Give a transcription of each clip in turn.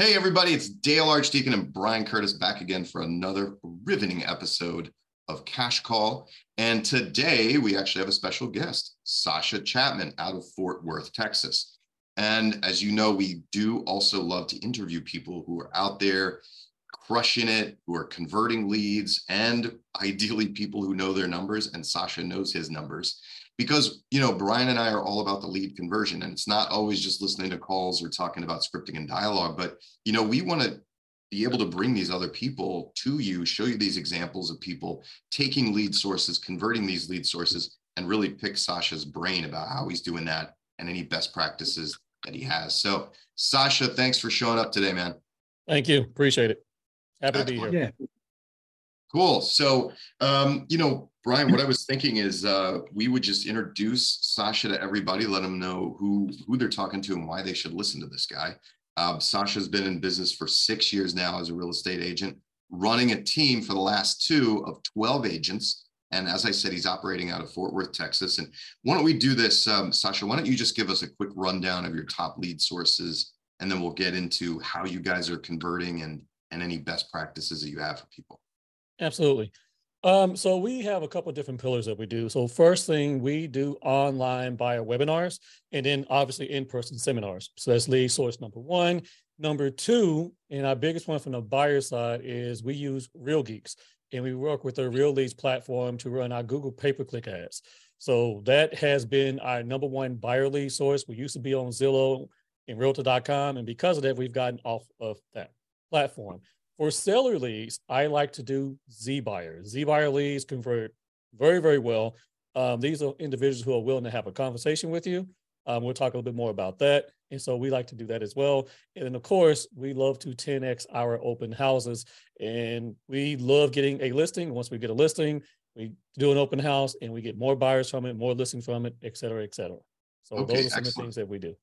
Hey, everybody, it's Dale Archdeacon and Brian Curtis back again for another riveting episode of Cash Call. And today we actually have a special guest, Sasha Chapman out of Fort Worth, Texas. And as you know, we do also love to interview people who are out there crushing it, who are converting leads, and ideally people who know their numbers. And Sasha knows his numbers because you know brian and i are all about the lead conversion and it's not always just listening to calls or talking about scripting and dialogue but you know we want to be able to bring these other people to you show you these examples of people taking lead sources converting these lead sources and really pick sasha's brain about how he's doing that and any best practices that he has. So sasha thanks for showing up today man. Thank you. Appreciate it. Happy Excellent. to be here. Yeah Cool. So, um, you know, Brian, what I was thinking is uh, we would just introduce Sasha to everybody, let them know who who they're talking to and why they should listen to this guy. Uh, Sasha's been in business for six years now as a real estate agent, running a team for the last two of 12 agents. And as I said, he's operating out of Fort Worth, Texas. And why don't we do this, um, Sasha? Why don't you just give us a quick rundown of your top lead sources, and then we'll get into how you guys are converting and and any best practices that you have for people. Absolutely. Um, so we have a couple of different pillars that we do. So first thing we do online buyer webinars and then obviously in-person seminars. So that's lead source number one. Number two, and our biggest one from the buyer side is we use Real Geeks and we work with the Real Leads platform to run our Google pay-per-click ads. So that has been our number one buyer lead source. We used to be on Zillow and Realtor.com. And because of that, we've gotten off of that platform. For seller leads, I like to do Z buyers. Z buyer leads convert very, very well. Um, these are individuals who are willing to have a conversation with you. Um, we'll talk a little bit more about that. And so we like to do that as well. And then, of course, we love to 10x our open houses. And we love getting a listing. Once we get a listing, we do an open house and we get more buyers from it, more listings from it, et cetera, et cetera. So okay, those are some excellent. of the things that we do.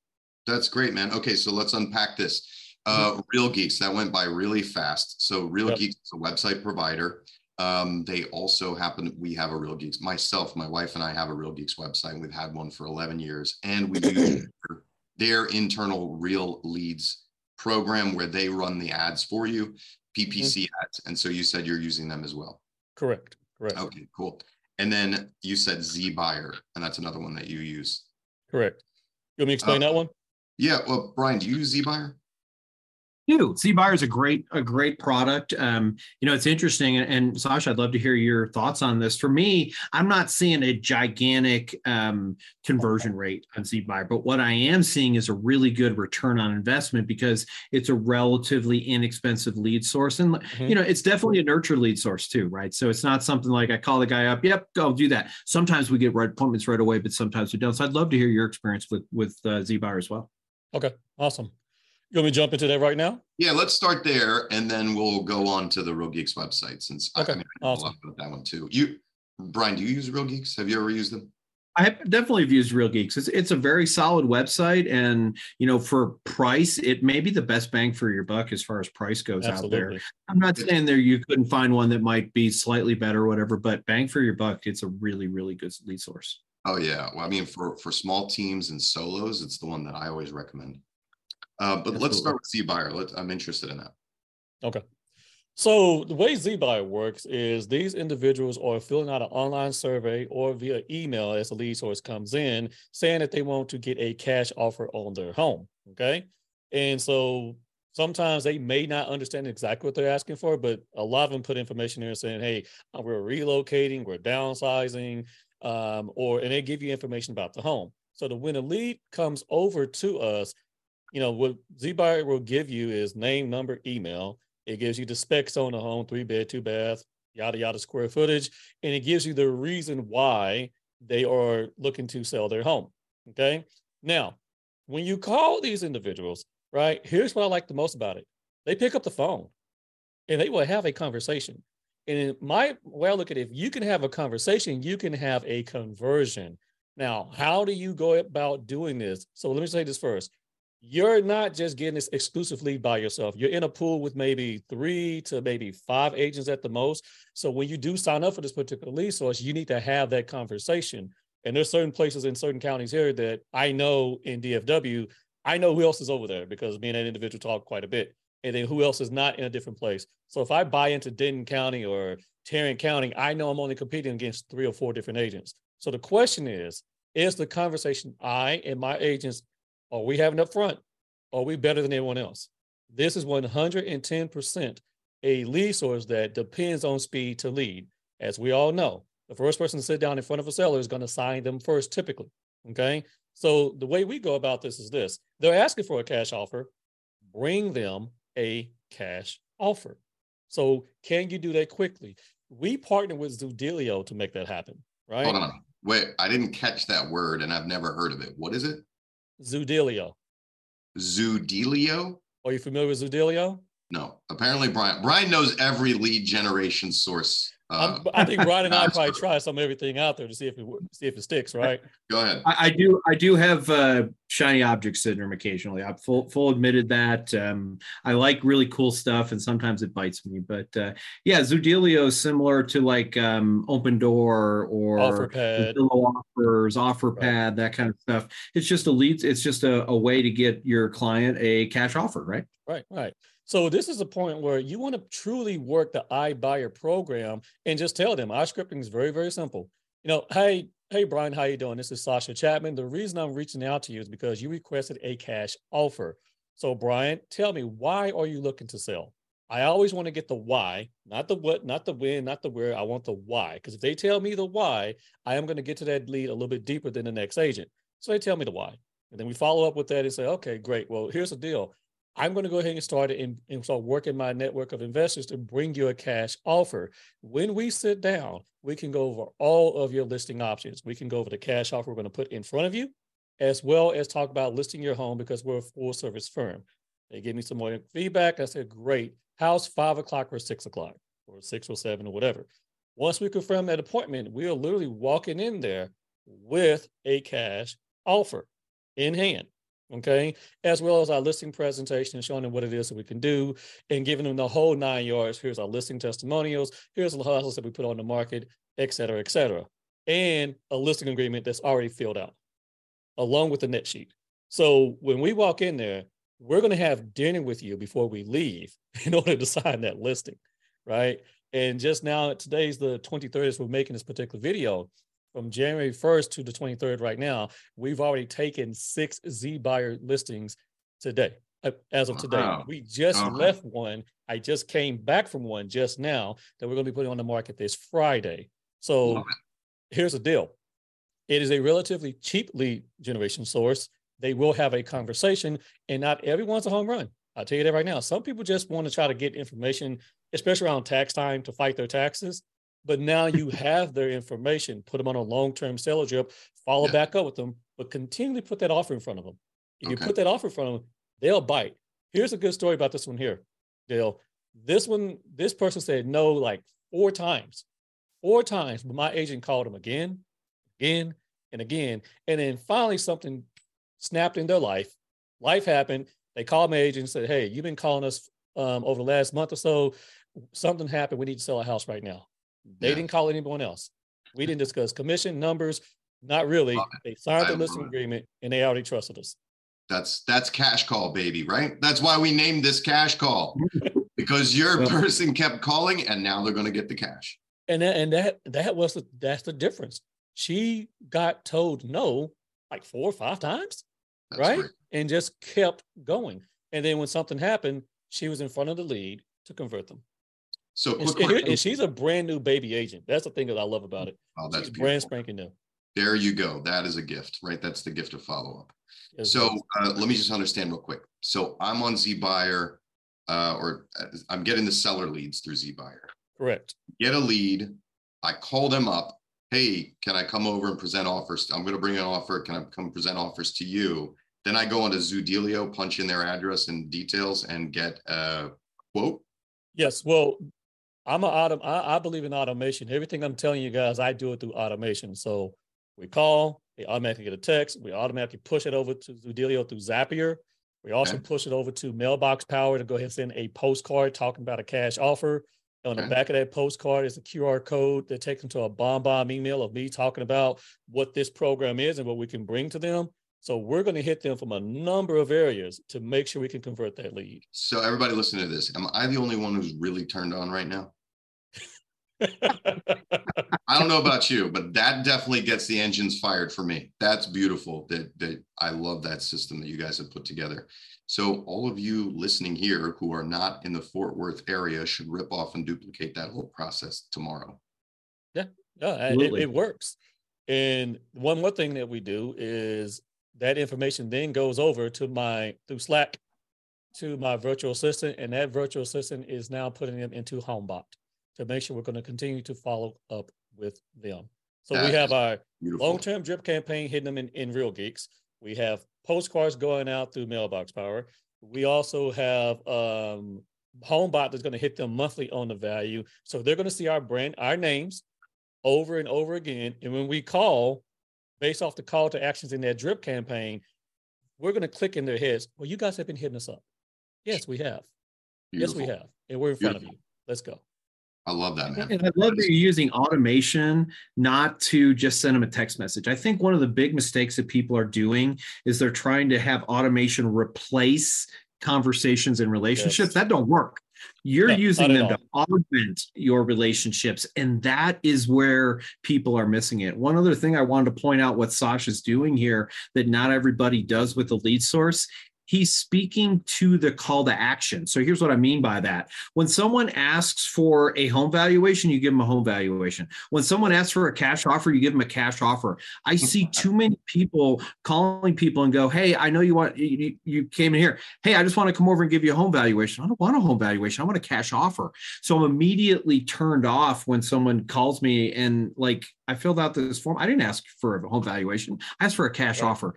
That's great, man. Okay, so let's unpack this. Uh, Real Geeks, that went by really fast. So Real yep. Geeks is a website provider. Um, they also happen, we have a Real Geeks, myself, my wife and I have a Real Geeks website. We've had one for 11 years and we use their internal Real Leads program where they run the ads for you, PPC mm-hmm. ads. And so you said you're using them as well. Correct. Correct. Okay, cool. And then you said Z Buyer, and that's another one that you use. Correct. You want me to explain uh, that one? Yeah. Well, Brian, do you use Z Buyer? Do. Z Buyer is a great a great product. Um, you know, it's interesting, and, and, Sasha, I'd love to hear your thoughts on this. For me, I'm not seeing a gigantic um, conversion rate on Z Buyer, but what I am seeing is a really good return on investment because it's a relatively inexpensive lead source, and mm-hmm. you know, it's definitely a nurture lead source too, right? So it's not something like I call the guy up, yep, go do that. Sometimes we get right appointments right away, but sometimes we don't. So I'd love to hear your experience with with uh, Z Buyer as well. Okay, awesome. You want me to jump into that right now? Yeah, let's start there, and then we'll go on to the Real Geeks website. Since okay, I, mean, I awesome. about that one too. You, Brian, do you use Real Geeks? Have you ever used them? I definitely have used Real Geeks. It's, it's a very solid website, and you know, for price, it may be the best bang for your buck as far as price goes Absolutely. out there. I'm not saying there you couldn't find one that might be slightly better or whatever, but bang for your buck, it's a really, really good lead source. Oh yeah, well, I mean, for for small teams and solos, it's the one that I always recommend. Uh, but Absolutely. let's start with Z Buyer. Let, I'm interested in that. Okay. So the way Z Buyer works is these individuals are filling out an online survey or via email as the lead source comes in, saying that they want to get a cash offer on their home. Okay. And so sometimes they may not understand exactly what they're asking for, but a lot of them put information there saying, hey, uh, we're relocating, we're downsizing, um, or and they give you information about the home. So that when a lead comes over to us, you know, what ZBuyer will give you is name, number, email. It gives you the specs on the home, three bed, two bath, yada, yada square footage. And it gives you the reason why they are looking to sell their home. Okay. Now, when you call these individuals, right, here's what I like the most about it they pick up the phone and they will have a conversation. And in my way I look at it, if you can have a conversation, you can have a conversion. Now, how do you go about doing this? So let me say this first you're not just getting this exclusively by yourself. You're in a pool with maybe three to maybe five agents at the most. So when you do sign up for this particular lead source, you need to have that conversation. And there's certain places in certain counties here that I know in DFW, I know who else is over there because me and that individual talk quite a bit. and then who else is not in a different place. So if I buy into Denton County or Tarrant County, I know I'm only competing against three or four different agents. So the question is, is the conversation I and my agents are we having up front? Are we better than everyone else? This is 110% a lead source that depends on speed to lead. As we all know, the first person to sit down in front of a seller is going to sign them first, typically. Okay. So the way we go about this is this they're asking for a cash offer, bring them a cash offer. So can you do that quickly? We partner with Zoodealio to make that happen, right? Hold on. Wait, I didn't catch that word and I've never heard of it. What is it? Zoodealio. Zoodealio? Are you familiar with Zoodealio? No. Apparently, Brian Brian knows every lead generation source uh, I think Brian and I probably try some everything out there to see if it see if it sticks. Right? Go ahead. I, I do. I do have uh, shiny object syndrome occasionally. I've full full admitted that. Um, I like really cool stuff, and sometimes it bites me. But uh, yeah, Zoodealio is similar to like um, Opendoor or OfferPad, offers, OfferPad, right. that kind of stuff. It's just a lead. It's just a, a way to get your client a cash offer, right? Right. Right. So this is a point where you want to truly work the iBuyer program and just tell them our scripting is very, very simple. You know, hey, hey Brian, how you doing? This is Sasha Chapman. The reason I'm reaching out to you is because you requested a cash offer. So Brian, tell me why are you looking to sell? I always want to get the why, not the what, not the when, not the where. I want the why. Because if they tell me the why, I am going to get to that lead a little bit deeper than the next agent. So they tell me the why. And then we follow up with that and say, okay, great. Well, here's the deal. I'm going to go ahead and start it and, start working my network of investors to bring you a cash offer. When we sit down, we can go over all of your listing options. We can go over the cash offer we're going to put in front of you, as well as talk about listing your home because we're a full service firm. They gave me some more feedback. I said, great. How's five o'clock or six o'clock or six or seven or whatever? Once we confirm that appointment, we are literally walking in there with a cash offer in hand okay, as well as our listing presentation and showing them what it is that we can do and giving them the whole nine yards. Here's our listing testimonials, here's the hustles that we put on the market, et cetera, et cetera, and a listing agreement that's already filled out along with the net sheet. So when we walk in there, we're going to have dinner with you before we leave in order to sign that listing, right? And just now, today's the 23rd as we're making this particular video from January 1st to the 23rd right now, we've already taken six Z buyer listings today. Uh, as of today, wow. we just uh-huh. left one. I just came back from one just now that we're going to be putting on the market this Friday. So here's the deal it is a relatively cheap lead generation source. They will have a conversation, and not everyone's a home run. I'll tell you that right now. Some people just want to try to get information, especially around tax time, to fight their taxes. But now you have their information, put them on a long-term seller drip, follow yeah. back up with them, but continually put that offer in front of them. If okay. you put that offer in front of them, they'll bite. Here's a good story about this one here, Dale. This one, this person said no like four times, four times, but my agent called them again, again, and again. And then finally something snapped in their life. Life happened. They called my agent and said, Hey, you've been calling us um, over the last month or so. Something happened. We need to sell a house right now. They yeah. didn't call anyone else. We didn't discuss commission numbers. Not really. They signed the listing agreement and they already trusted us. That's that's cash call, baby, right? That's why we named this cash call because your person kept calling and now they're going to get the cash. And that, and that that was the, that's the difference. She got told no like four or five times, right? Great. And just kept going. And then when something happened, she was in front of the lead to convert them. So and, and, and, she's a brand new baby agent. That's the thing that I love about it. Oh, that's brand spanking new. There you go. That is a gift, right? That's the gift of follow up. Yes, so uh, let me just understand real quick. So I'm on ZBuyer, uh, or uh, I'm getting the seller leads through Z Buyer. Correct. Get a lead. I call them up. Hey, can I come over and present offers? I'm going to bring an offer. Can I come present offers to you? Then I go onto Zoodealio, punch in their address and details, and get a quote. Yes. Well, I'm a autom- I, I believe in automation. Everything I'm telling you guys, I do it through automation. So we call, they automatically get a text. We automatically push it over to Zoodealio through Zapier. We also okay. push it over to Mailbox Power to go ahead and send a postcard talking about a cash offer. On okay. the back of that postcard is a QR code that takes them to a BombBomb email of me talking about what this program is and what we can bring to them. So we're going to hit them from a number of areas to make sure we can convert that lead. So everybody listening to this, am I the only one who's really turned on right now? I don't know about you, but that definitely gets the engines fired for me. That's beautiful. That that I love that system that you guys have put together. So all of you listening here who are not in the Fort Worth area should rip off and duplicate that whole process tomorrow. Yeah, yeah, it, it works. And one more thing that we do is that information then goes over to my through Slack to my virtual assistant, and that virtual assistant is now putting them into HomeBot to make sure we're going to continue to follow up with them. So we have our long-term drip campaign hitting them in, in Real Geeks. We have postcards going out through Mailbox Power. We also have um, HomeBot that's going to hit them monthly on the value. So they're going to see our brand, our names over and over again. And when we call, based off the call to actions in that drip campaign, we're going to click in their heads. Well, you guys have been hitting us up. Yes, we have. Beautiful. Yes, we have. And we're in front Beautiful. of you. Let's go. I love that, man. And I love that you're using automation not to just send them a text message. I think one of the big mistakes that people are doing is they're trying to have automation replace conversations and relationships. Yes. That don't work. You're no, using them to augment your relationships. And that is where people are missing it. One other thing I wanted to point out what Sasha's doing here that not everybody does with the lead source he's speaking to the call to action. So here's what I mean by that. When someone asks for a home valuation, you give them a home valuation. When someone asks for a cash offer, you give them a cash offer. I see too many people calling people and go, "Hey, I know you want you, you came in here. Hey, I just want to come over and give you a home valuation. I don't want a home valuation. I want a cash offer." So I'm immediately turned off when someone calls me and like I filled out this form. I didn't ask for a home valuation. I asked for a cash right. offer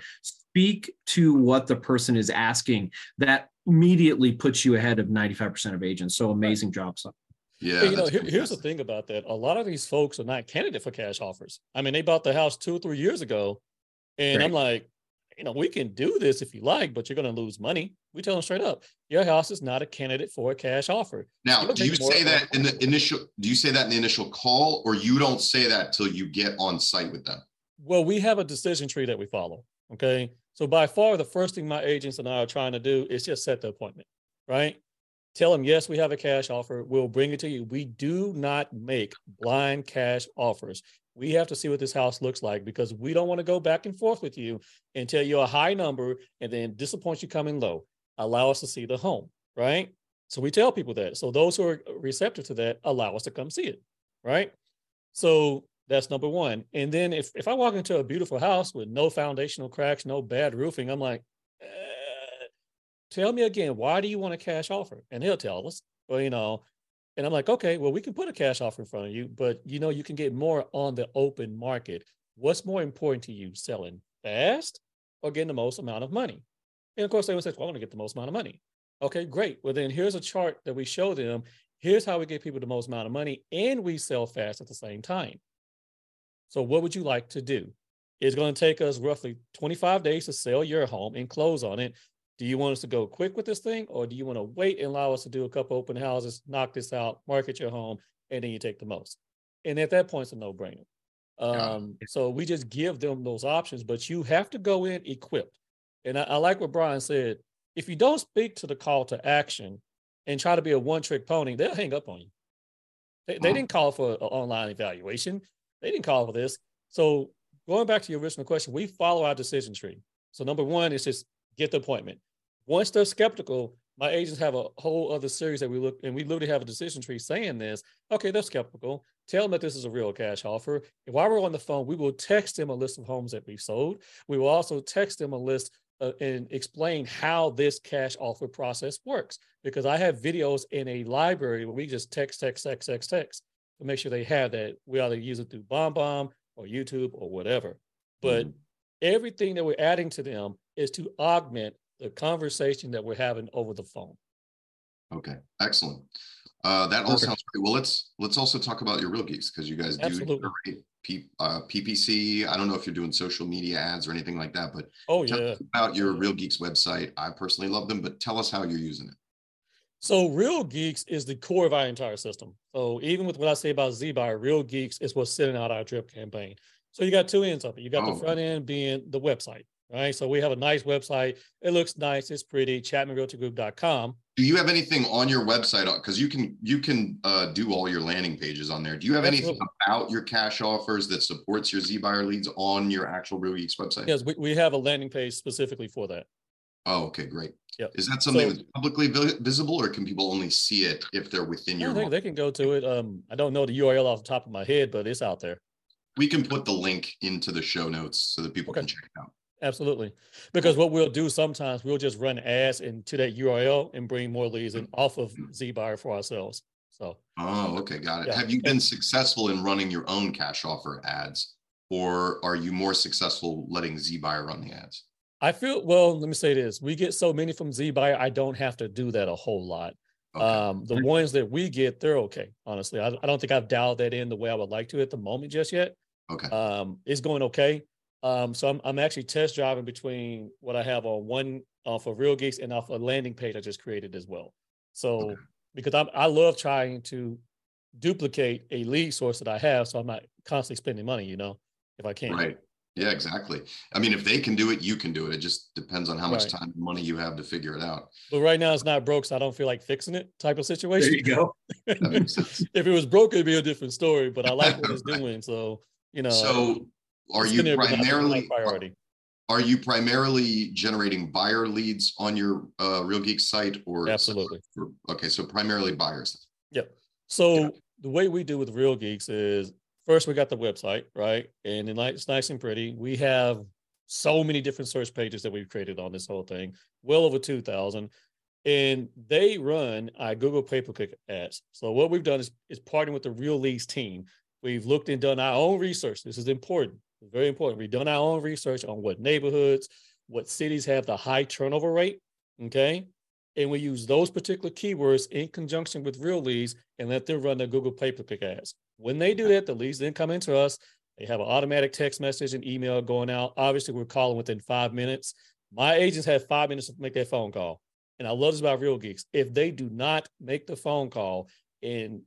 speak to what the person is asking, that immediately puts you ahead of 95% of agents. So amazing right. job, son. Yeah. you know, here, here's the thing about that. A lot of these folks are not candidate for cash offers. I mean, they bought the house two or three years ago. And right. I'm like, you know, we can do this if you like, but you're going to lose money. We tell them straight up, your house is not a candidate for a cash offer. Now, do you say that in the initial, do you say that in the initial call or you don't say that till you get on site with them? Well, we have a decision tree that we follow. Okay. So by far, the first thing my agents and I are trying to do is just set the appointment, right? Tell them, yes, we have a cash offer. We'll bring it to you. We do not make blind cash offers. We have to see what this house looks like because we don't want to go back and forth with you and tell you a high number and then disappoint you coming low. Allow us to see the home, right? So we tell people that. So those who are receptive to that, allow us to come see it, right? So that's number one. And then if, if I walk into a beautiful house with no foundational cracks, no bad roofing, I'm like, eh, tell me again, why do you want a cash offer? And he'll tell us, well, you know, and I'm like, okay, well, we can put a cash offer in front of you, but you know, you can get more on the open market. What's more important to you, selling fast or getting the most amount of money? And of course, they would say, well, I want to get the most amount of money. Okay, great. Well, then here's a chart that we show them. Here's how we get people the most amount of money and we sell fast at the same time. So, what would you like to do? It's going to take us roughly 25 days to sell your home and close on it. Do you want us to go quick with this thing, or do you want to wait and allow us to do a couple open houses, knock this out, market your home, and then you take the most? And at that point, it's a no brainer. Um, yeah. So we just give them those options, but you have to go in equipped. And I, I like what Brian said. If you don't speak to the call to action and try to be a one trick pony, they'll hang up on you. They, they didn't call for an online evaluation. They didn't call for this. So going back to your original question, we follow our decision tree. So number one is just get the appointment. Once they're skeptical, my agents have a whole other series that we look and we literally have a decision tree saying this. Okay, they're skeptical. Tell them that this is a real cash offer. And while we're on the phone, we will text them a list of homes that we've sold. We will also text them a list uh, and explain how this cash offer process works. Because I have videos in a library where we just text, text, text, text, text to make sure they have that. We either use it through BombBomb or YouTube or whatever. But mm-hmm. everything that we're adding to them is to augment the conversation that we're having over the phone. Okay, excellent. Uh, that all sounds great. Well, let's let's also talk about your real geeks because you guys do P, uh, PPC. I don't know if you're doing social media ads or anything like that, but oh yeah, about your Real Geeks website. I personally love them, but tell us how you're using it. So Real Geeks is the core of our entire system. So even with what I say about ZBuyer, Real Geeks is what's sitting out our drip campaign. So you got two ends of it. You got oh. the front end being the website. Right? So we have a nice website. It looks nice. It's pretty. ChapmanRealtyGroup.com. Do you have anything on your website? Because you can you can uh, do all your landing pages on there. Do you have Absolutely. anything about your cash offers that supports your Z buyer leads on your actual Real Geeks website? Yes, we, we have a landing page specifically for that. Oh, okay, great. Yep. Is that something so, that's publicly visible, or can people only see it if they're within your? They, they can go to it. Um, I don't know the URL off the top of my head, but it's out there. We can put the link into the show notes so that people okay. can check it out. Absolutely. Because what we'll do sometimes we'll just run ads into that URL and bring more leads in off of ZBuyer for ourselves. So Oh, okay, got it. Yeah. Have you been successful in running your own cash offer ads or are you more successful letting ZBuyer run the ads? I feel well, let me say this. We get so many from ZBuyer, I don't have to do that a whole lot. Okay. Um, the ones that we get, they're okay. Honestly, I, I, don't think I've dialed that in the way I would like to at the moment just yet. Okay. Um, it's going okay. Um, so I'm, I'm actually test driving between what I have on one off of Real Geeks and off a landing page I just created as well. So okay. because I'm, I love trying to duplicate a lead source that I have, so I'm not constantly spending money. You know, if I can. Right. Yeah, exactly. I mean, if they can do it, you can do it. It just depends on how much right. time and money you have to figure it out. But right now, it's not broke, so I don't feel like fixing it. Type of situation. There you go. if it was broke, it'd be a different story. But I like what it's right. doing, so you know. So are you primarily priority? Are you primarily generating buyer leads on your uh, Real Geek site, or absolutely? For, okay, so primarily buyers. Yep. So yeah. the way we do with Real Geeks is first we got the website, right? And it's nice and pretty. We have so many different search pages that we've created on this whole thing, well over 2,000. And they run our Google pay per click ads. So what we've done is, is partnering with the Real Leads team. We've looked and done our own research. This is important. Very important. We've done our own research on what neighborhoods, what cities have the high turnover rate. Okay. And we use those particular keywords in conjunction with real leads and let them run their Google pay per click ads. When they do that, the leads then come into us. They have an automatic text message and email going out. Obviously, we're calling within five minutes. My agents have five minutes to make that phone call. And I love this about Real Geeks. If they do not make the phone call and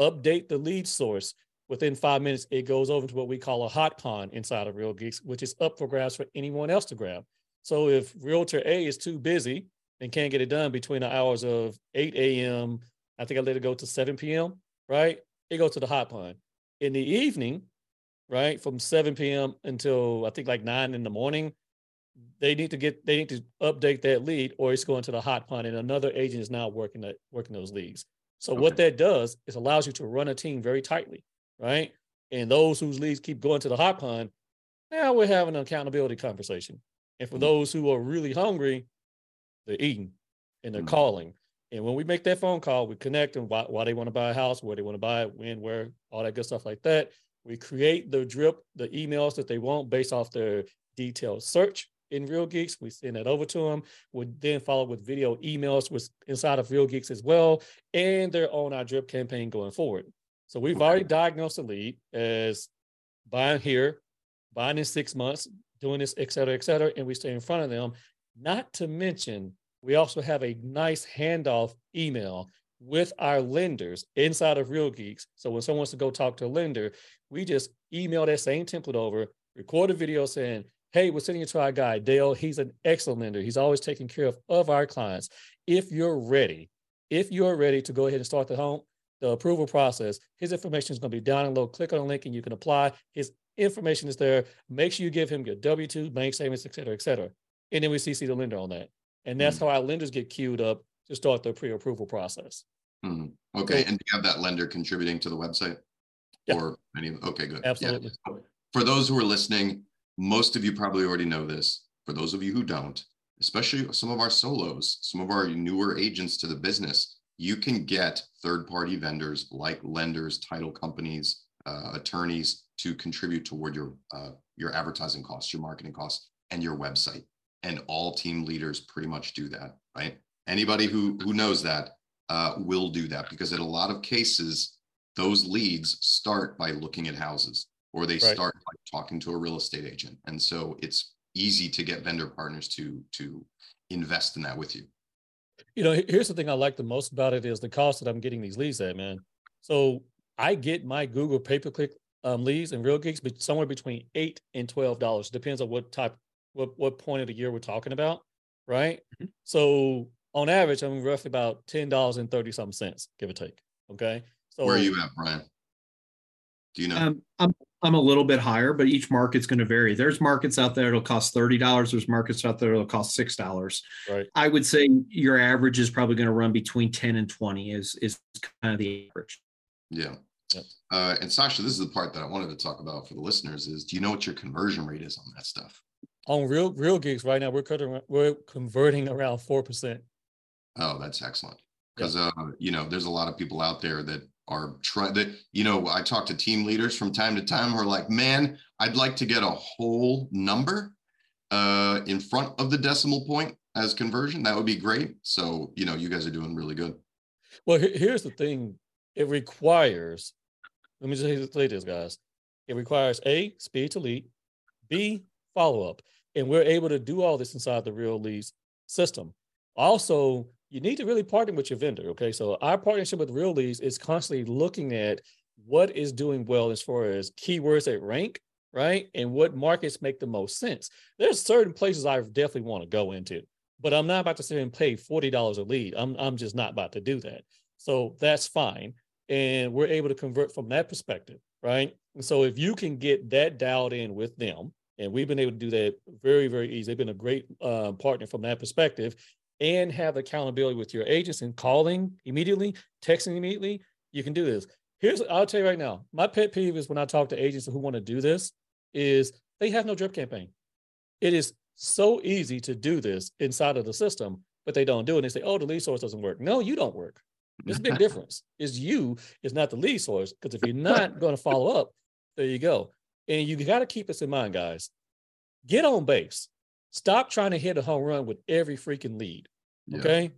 update the lead source, within five minutes, it goes over to what we call a hot pond inside of Real Geeks, which is up for grabs for anyone else to grab. So if Realtor A is too busy and can't get it done between the hours of 8 a.m., I think I let it go to 7 p.m., right? It goes to the hot pond. In the evening, right, from 7 p.m. until I think like 9 in the morning, they need to get they need to update that lead or it's going to the hot pond and another agent is now working that working those leads. So okay. what that does is allows you to run a team very tightly right? And those whose leads keep going to the hot pond, now we're having an accountability conversation. And for mm-hmm. those who are really hungry, they're eating and they're mm-hmm. calling. And when we make that phone call, we connect them why, why they want to buy a house, where they want to buy it, when, where, all that good stuff like that. We create the drip, the emails that they want based off their detailed search in Real Geeks. We send that over to them. We then follow with video emails with inside of Real Geeks as well, and they're on our drip campaign going forward. So we've already diagnosed the lead as buying here, buying in six months, doing this, et cetera, et cetera, and we stay in front of them. Not to mention, we also have a nice handoff email with our lenders inside of Real Geeks. So when someone wants to go talk to a lender, we just email that same template over, record a video saying, hey, we're sending you to our guy, Dale. He's an excellent lender. He's always taking care of, of our clients. If you're ready, if you're ready to go ahead and start the home, the approval process. His information is going to be down low. Click on the link and you can apply. His information is there. Make sure you give him your W 2, bank statements, et cetera, et cetera. And then we CC the lender on that. And that's mm-hmm. how our lenders get queued up to start the pre approval process. Mm-hmm. Okay. So, and do you have that lender contributing to the website? Yeah. Or any? of, Okay, good. Absolutely. Yeah. For those who are listening, most of you probably already know this. For those of you who don't, especially some of our solos, some of our newer agents to the business, you can get third party vendors like lenders, title companies, uh, attorneys to contribute toward your uh, your advertising costs, your marketing costs, and your website. And all team leaders pretty much do that, right? Anybody who who knows that uh, will do that because in a lot of cases, those leads start by looking at houses or they right. start by talking to a real estate agent, and so it's easy to get vendor partners to to invest in that with you you know, here's the thing I like the most about it is the cost that I'm getting these leads at, man. So I get my Google pay per click um, leads and real geeks, but somewhere between eight and twelve dollars. Depends on what type what what point of the year we're talking about, right? Mhm. So on average, I'm roughly about ten dollars and thirty something cents, give or take. Okay. So Where are you at, Brian? Do you know? Um, I'm I'm a little bit higher, but each market's going to vary. There's markets out there that'll cost thirty dollars. There's markets out there that'll cost six dollars. Right. I would say your average is probably going to run between ten and twenty. Is is kind of the average. yeah. Yep. Uh, and Sasha, this is the part that I wanted to talk about for the listeners is do you know what your conversion rate is on that stuff? on real real Geeks right now, we're cutting, we're converting around four percent. Oh, that's excellent. Because uh, you know, there's a lot of people out there that are trying that, you know, I talk to team leaders from time to time who are like, man, I'd like to get a whole number uh in front of the decimal point as conversion. That would be great. So, you know, you guys are doing really good. Well, here's the thing: it requires. Let me just say this, guys. It requires a speed to lead, b follow up, and we're able to do all this inside the Real Leads system. Also, you need to really partner with your vendor. Okay, so our partnership with Real Leads is constantly looking at what is doing well as far as keywords that rank, right, and what markets make the most sense. There's certain places I definitely want to go into, but I'm not about to sit and pay forty dollars a lead. I'm I'm just not about to do that. So that's fine. And we're able to convert from that perspective, right? And so if you can get that dialed in with them, and we've been able to do that very, very easy. They've been a great uh, partner from that perspective and have accountability with your agents and calling immediately, texting immediately. You can do this. Here's, I'll tell you right now, my pet peeve is when I talk to agents who want to do this is they have no drip campaign. It is so easy to do this inside of the system, but they don't do it. They say, oh, the lead source doesn't work. No, you don't work. There's a big difference. It's you, it's not the lead source. Because if you're not going to follow up, there you go. And you got to keep this in mind, guys. Get on base. Stop trying to hit a home run with every freaking lead. Yeah. Okay.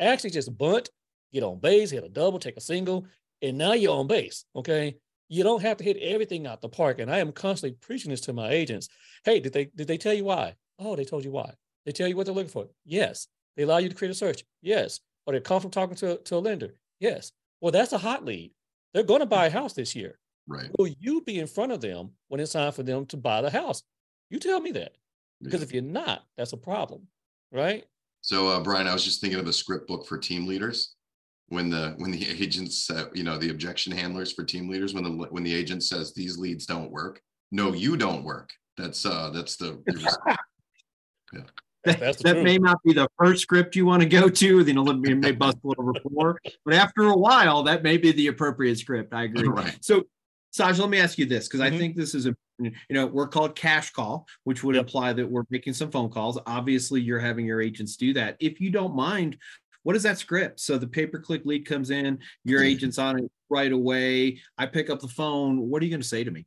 Actually, just bunt, get on base, hit a double, take a single, and now you're on base. Okay. You don't have to hit everything out the park. And I am constantly preaching this to my agents. Hey, did they did they tell you why? Oh, they told you why. They tell you what they're looking for. Yes. They allow you to create a search. Yes. Or they come from talking to, to a lender. Yes. Well, that's a hot lead. They're going to buy a house this year. Right. Will you be in front of them when it's time for them to buy the house? You tell me that. Because Yeah. if you're not, that's a problem. Right? So, uh, Brian, I was just thinking of a script book for team leaders. When the when the agents, uh, you know, the objection handlers for team leaders, when the when the agent says these leads don't work, no, you don't work. That's uh, that's the That, That's the that truth. may not be the first script you want to go to. Then it may bust a little rapport, but after a while, that may be the appropriate script. I agree. right. So, Saj, let me ask you this because I Mhm. think this is a you know we're called cash call, which would Yep. imply that we're making some phone calls. Obviously, you're having your agents do that. If you don't mind, what is that script? So the pay per click lead comes in, your agent's on it right away. I pick up the phone. What are you going to say to me?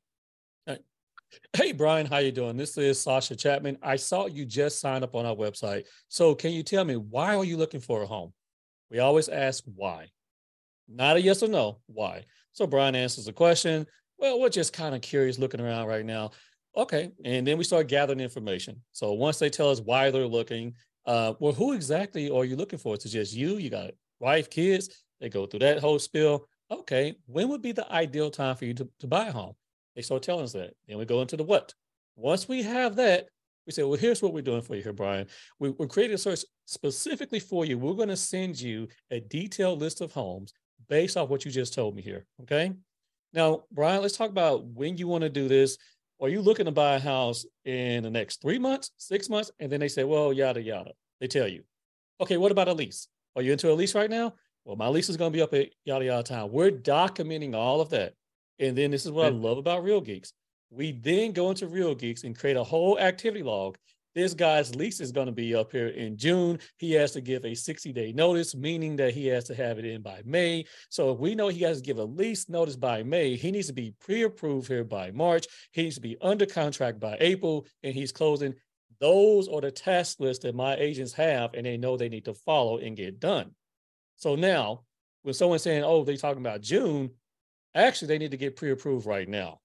Hey Brian, how you doing? This is Sasha Chapman. I saw you just signed up on our website. So can you tell me why are you looking for a home? We always ask why. Not a yes or no, why? So Brian answers the question. Well, we're just kind of curious looking around right now. Okay. And then we start gathering information. So once they tell us why they're looking, uh, well, who exactly are you looking for? It's just you, you got a wife, kids, they go through that whole spiel. Okay, when would be the ideal time for you to, to buy a home? They start telling us that. Then we go into the what. Once we have that, we say, well, here's what we're doing for you here, Brian. We, we're creating a search specifically for you. We're going to send you a detailed list of homes based off what you just told me here. Okay. Now, Brian, let's talk about when you want to do this. Are you looking to buy a house in the next three months, six months? And then they say, well, yada, yada. They tell you. Okay, what about a lease? Are you into a lease right now? Well, my lease is going to be up at yada, yada time. We're documenting all of that. And then this is what I love about Real Geeks. We then go into Real Geeks and create a whole activity log. This guy's lease is going to be up here in June. He has to give a 60 day notice, meaning that he has to have it in by May. So if we know he has to give a lease notice by May, he needs to be pre approved here by March. He needs to be under contract by April, and he's closing. Those are the task lists that my agents have, and they know they need to follow and get done. So now, when someone's saying, oh, they're talking about June, actually, they need to get pre approved right now.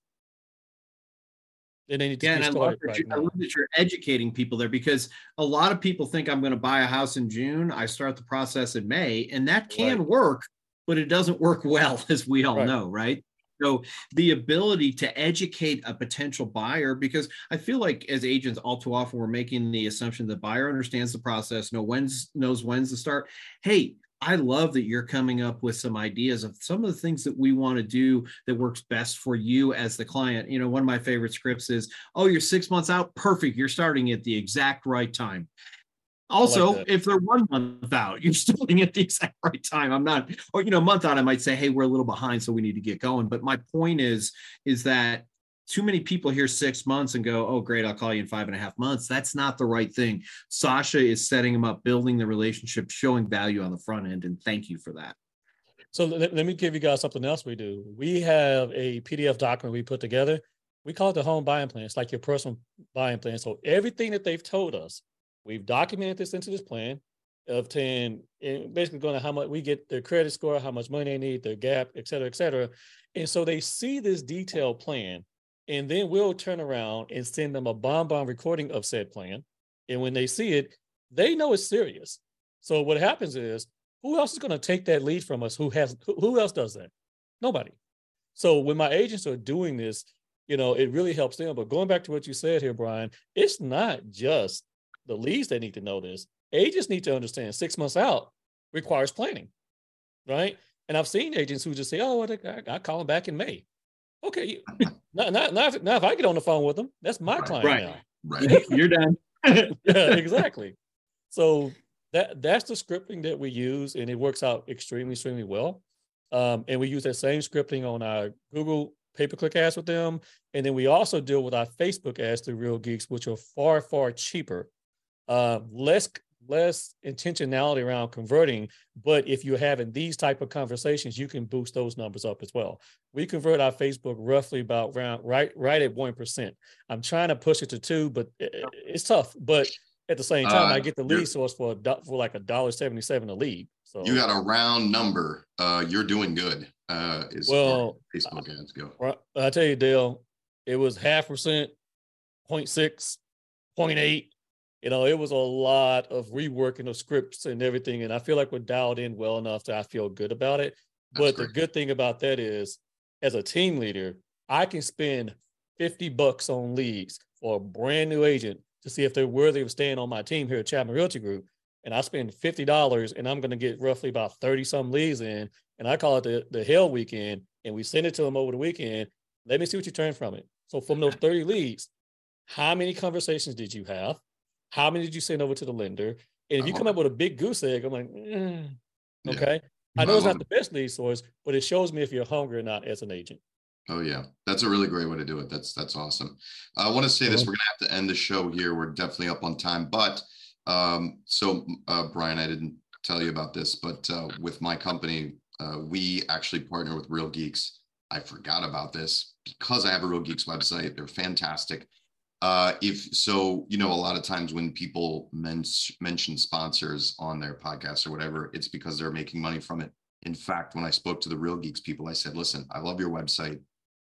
Then they need to Yeah, and I love, that right you, I love, that you're educating people there because a lot of people think I'm going to buy a house in June. I start the process in May, and that can Right. work, but it doesn't work well, as we all Right. know, right? So the ability to educate a potential buyer, because I feel like as agents, all too often we're making the assumption the buyer understands the process, know when's knows when's to start. Hey, I love that you're coming up with some ideas of some of the things that we want to do that works best for you as the client. You know, one of my favorite scripts is, "Oh, you're six months out, perfect. You're starting at the exact right time." Also, like if they're one month out, you're starting at the exact right time. I'm not, or you know, a month out, I might say, "Hey, we're a little behind, so we need to get going." But my point is, is that too many people hear six months and go, oh, great, I'll call you in five and a half months. That's not the right thing. Sasha is setting them up, building the relationship, showing value on the front end. And thank you for that. So let, let me give you guys something else we do. We have a PDF document we put together. We call it the home buying plan. It's like your personal buying plan. So everything that they've told us, we've documented this into this plan of 10 and basically going to how much we get their credit score, how much money they need, their gap, et cetera, et cetera. And so they see this detailed plan and then we'll turn around and send them a BombBomb recording of said plan. And when they see it, they know it's serious. So what happens is, who else is going to take that lead from us? Who has who else does that? Nobody. So when my agents are doing this, you know, it really helps them. But going back to what you said here, Brian, it's not just the leads that need to know this. Agents need to understand six months out requires planning, right? And I've seen agents who just say, "Oh, I, I call them back in May." Okay, now, now, now, if, if I get on the phone with them, that's my right, client right, now. Right, you're done. yeah, exactly. So that that's the scripting that we use, and it works out extremely, extremely well. Um, and we use that same scripting on our Google pay-per-click ads with them, and then we also deal with our Facebook ads through Real Geeks, which are far, far cheaper, uh, less less intentionality around converting but if you're having these type of conversations you can boost those numbers up as well. We convert our facebook roughly about around right right at 1% i'm trying to push it to two but it's tough but at the same time uh, i get the lead source for a for like a dollar 77 a lead so. You got a round number uh you're doing good uh is well facebook ads go. I tell you dale it was half percent 0. 0.6 0.8 you know, it was a lot of reworking of scripts and everything. And I feel like we're dialed in well enough that I feel good about it. That's but great. the good thing about that is, as a team leader, I can spend 50 bucks on leads for a brand new agent to see if they're worthy of staying on my team here at Chapman Realty Group. And I spend $50 and I'm going to get roughly about 30 some leads in. And I call it the, the hell weekend. And we send it to them over the weekend. Let me see what you turn from it. So from those 30 leads, how many conversations did you have? How many did you send over to the lender? And if you come up with a big goose egg, I'm like, mm, okay. I know it's not the best lead source, but it shows me if you're hungry or not as an agent. Oh yeah, that's a really great way to do it. That's that's awesome. I want to say this: we're gonna have to end the show here. We're definitely up on time, but um, so uh, Brian, I didn't tell you about this, but uh, with my company, uh, we actually partner with Real Geeks. I forgot about this because I have a Real Geeks website. They're fantastic. Uh, if so, you know, a lot of times when people men- mention sponsors on their podcast or whatever, it's because they're making money from it. In fact, when I spoke to the Real Geeks people, I said, listen, I love your website.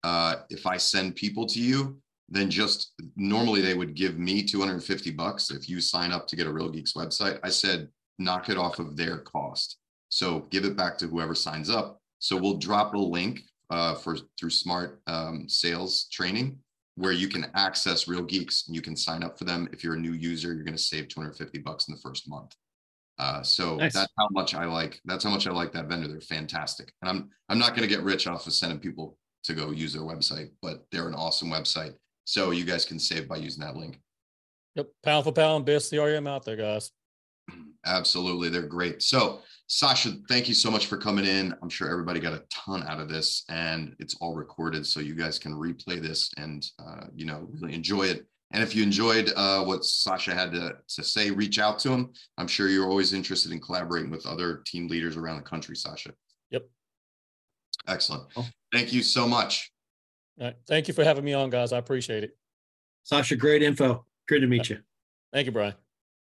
Uh, if I send people to you, then just normally they would give me 250 bucks if you sign up to get a Real Geeks website. I said, knock it off of their cost. So give it back to whoever signs up. So we'll drop a link uh, for through smart um, sales training where you can access Real Geeks and you can sign up for them. If you're a new user, you're going to save 250 bucks in the first month. Uh, so nice. that's how much I like. That's how much I like that vendor. They're fantastic, and I'm I'm not going to get rich off of sending people to go use their website, but they're an awesome website. So you guys can save by using that link. Yep, pound for pound, best CRM out there, guys. Absolutely, they're great. So Sasha, thank you so much for coming in. I'm sure everybody got a ton out of this, and it's all recorded, so you guys can replay this and uh, you know really enjoy it. And if you enjoyed uh, what Sasha had to, to say, reach out to him. I'm sure you're always interested in collaborating with other team leaders around the country, Sasha. Yep. Excellent. Thank you so much. All right. Thank you for having me on, guys. I appreciate it. Sasha, great info. Great to meet you. Thank you, Brian.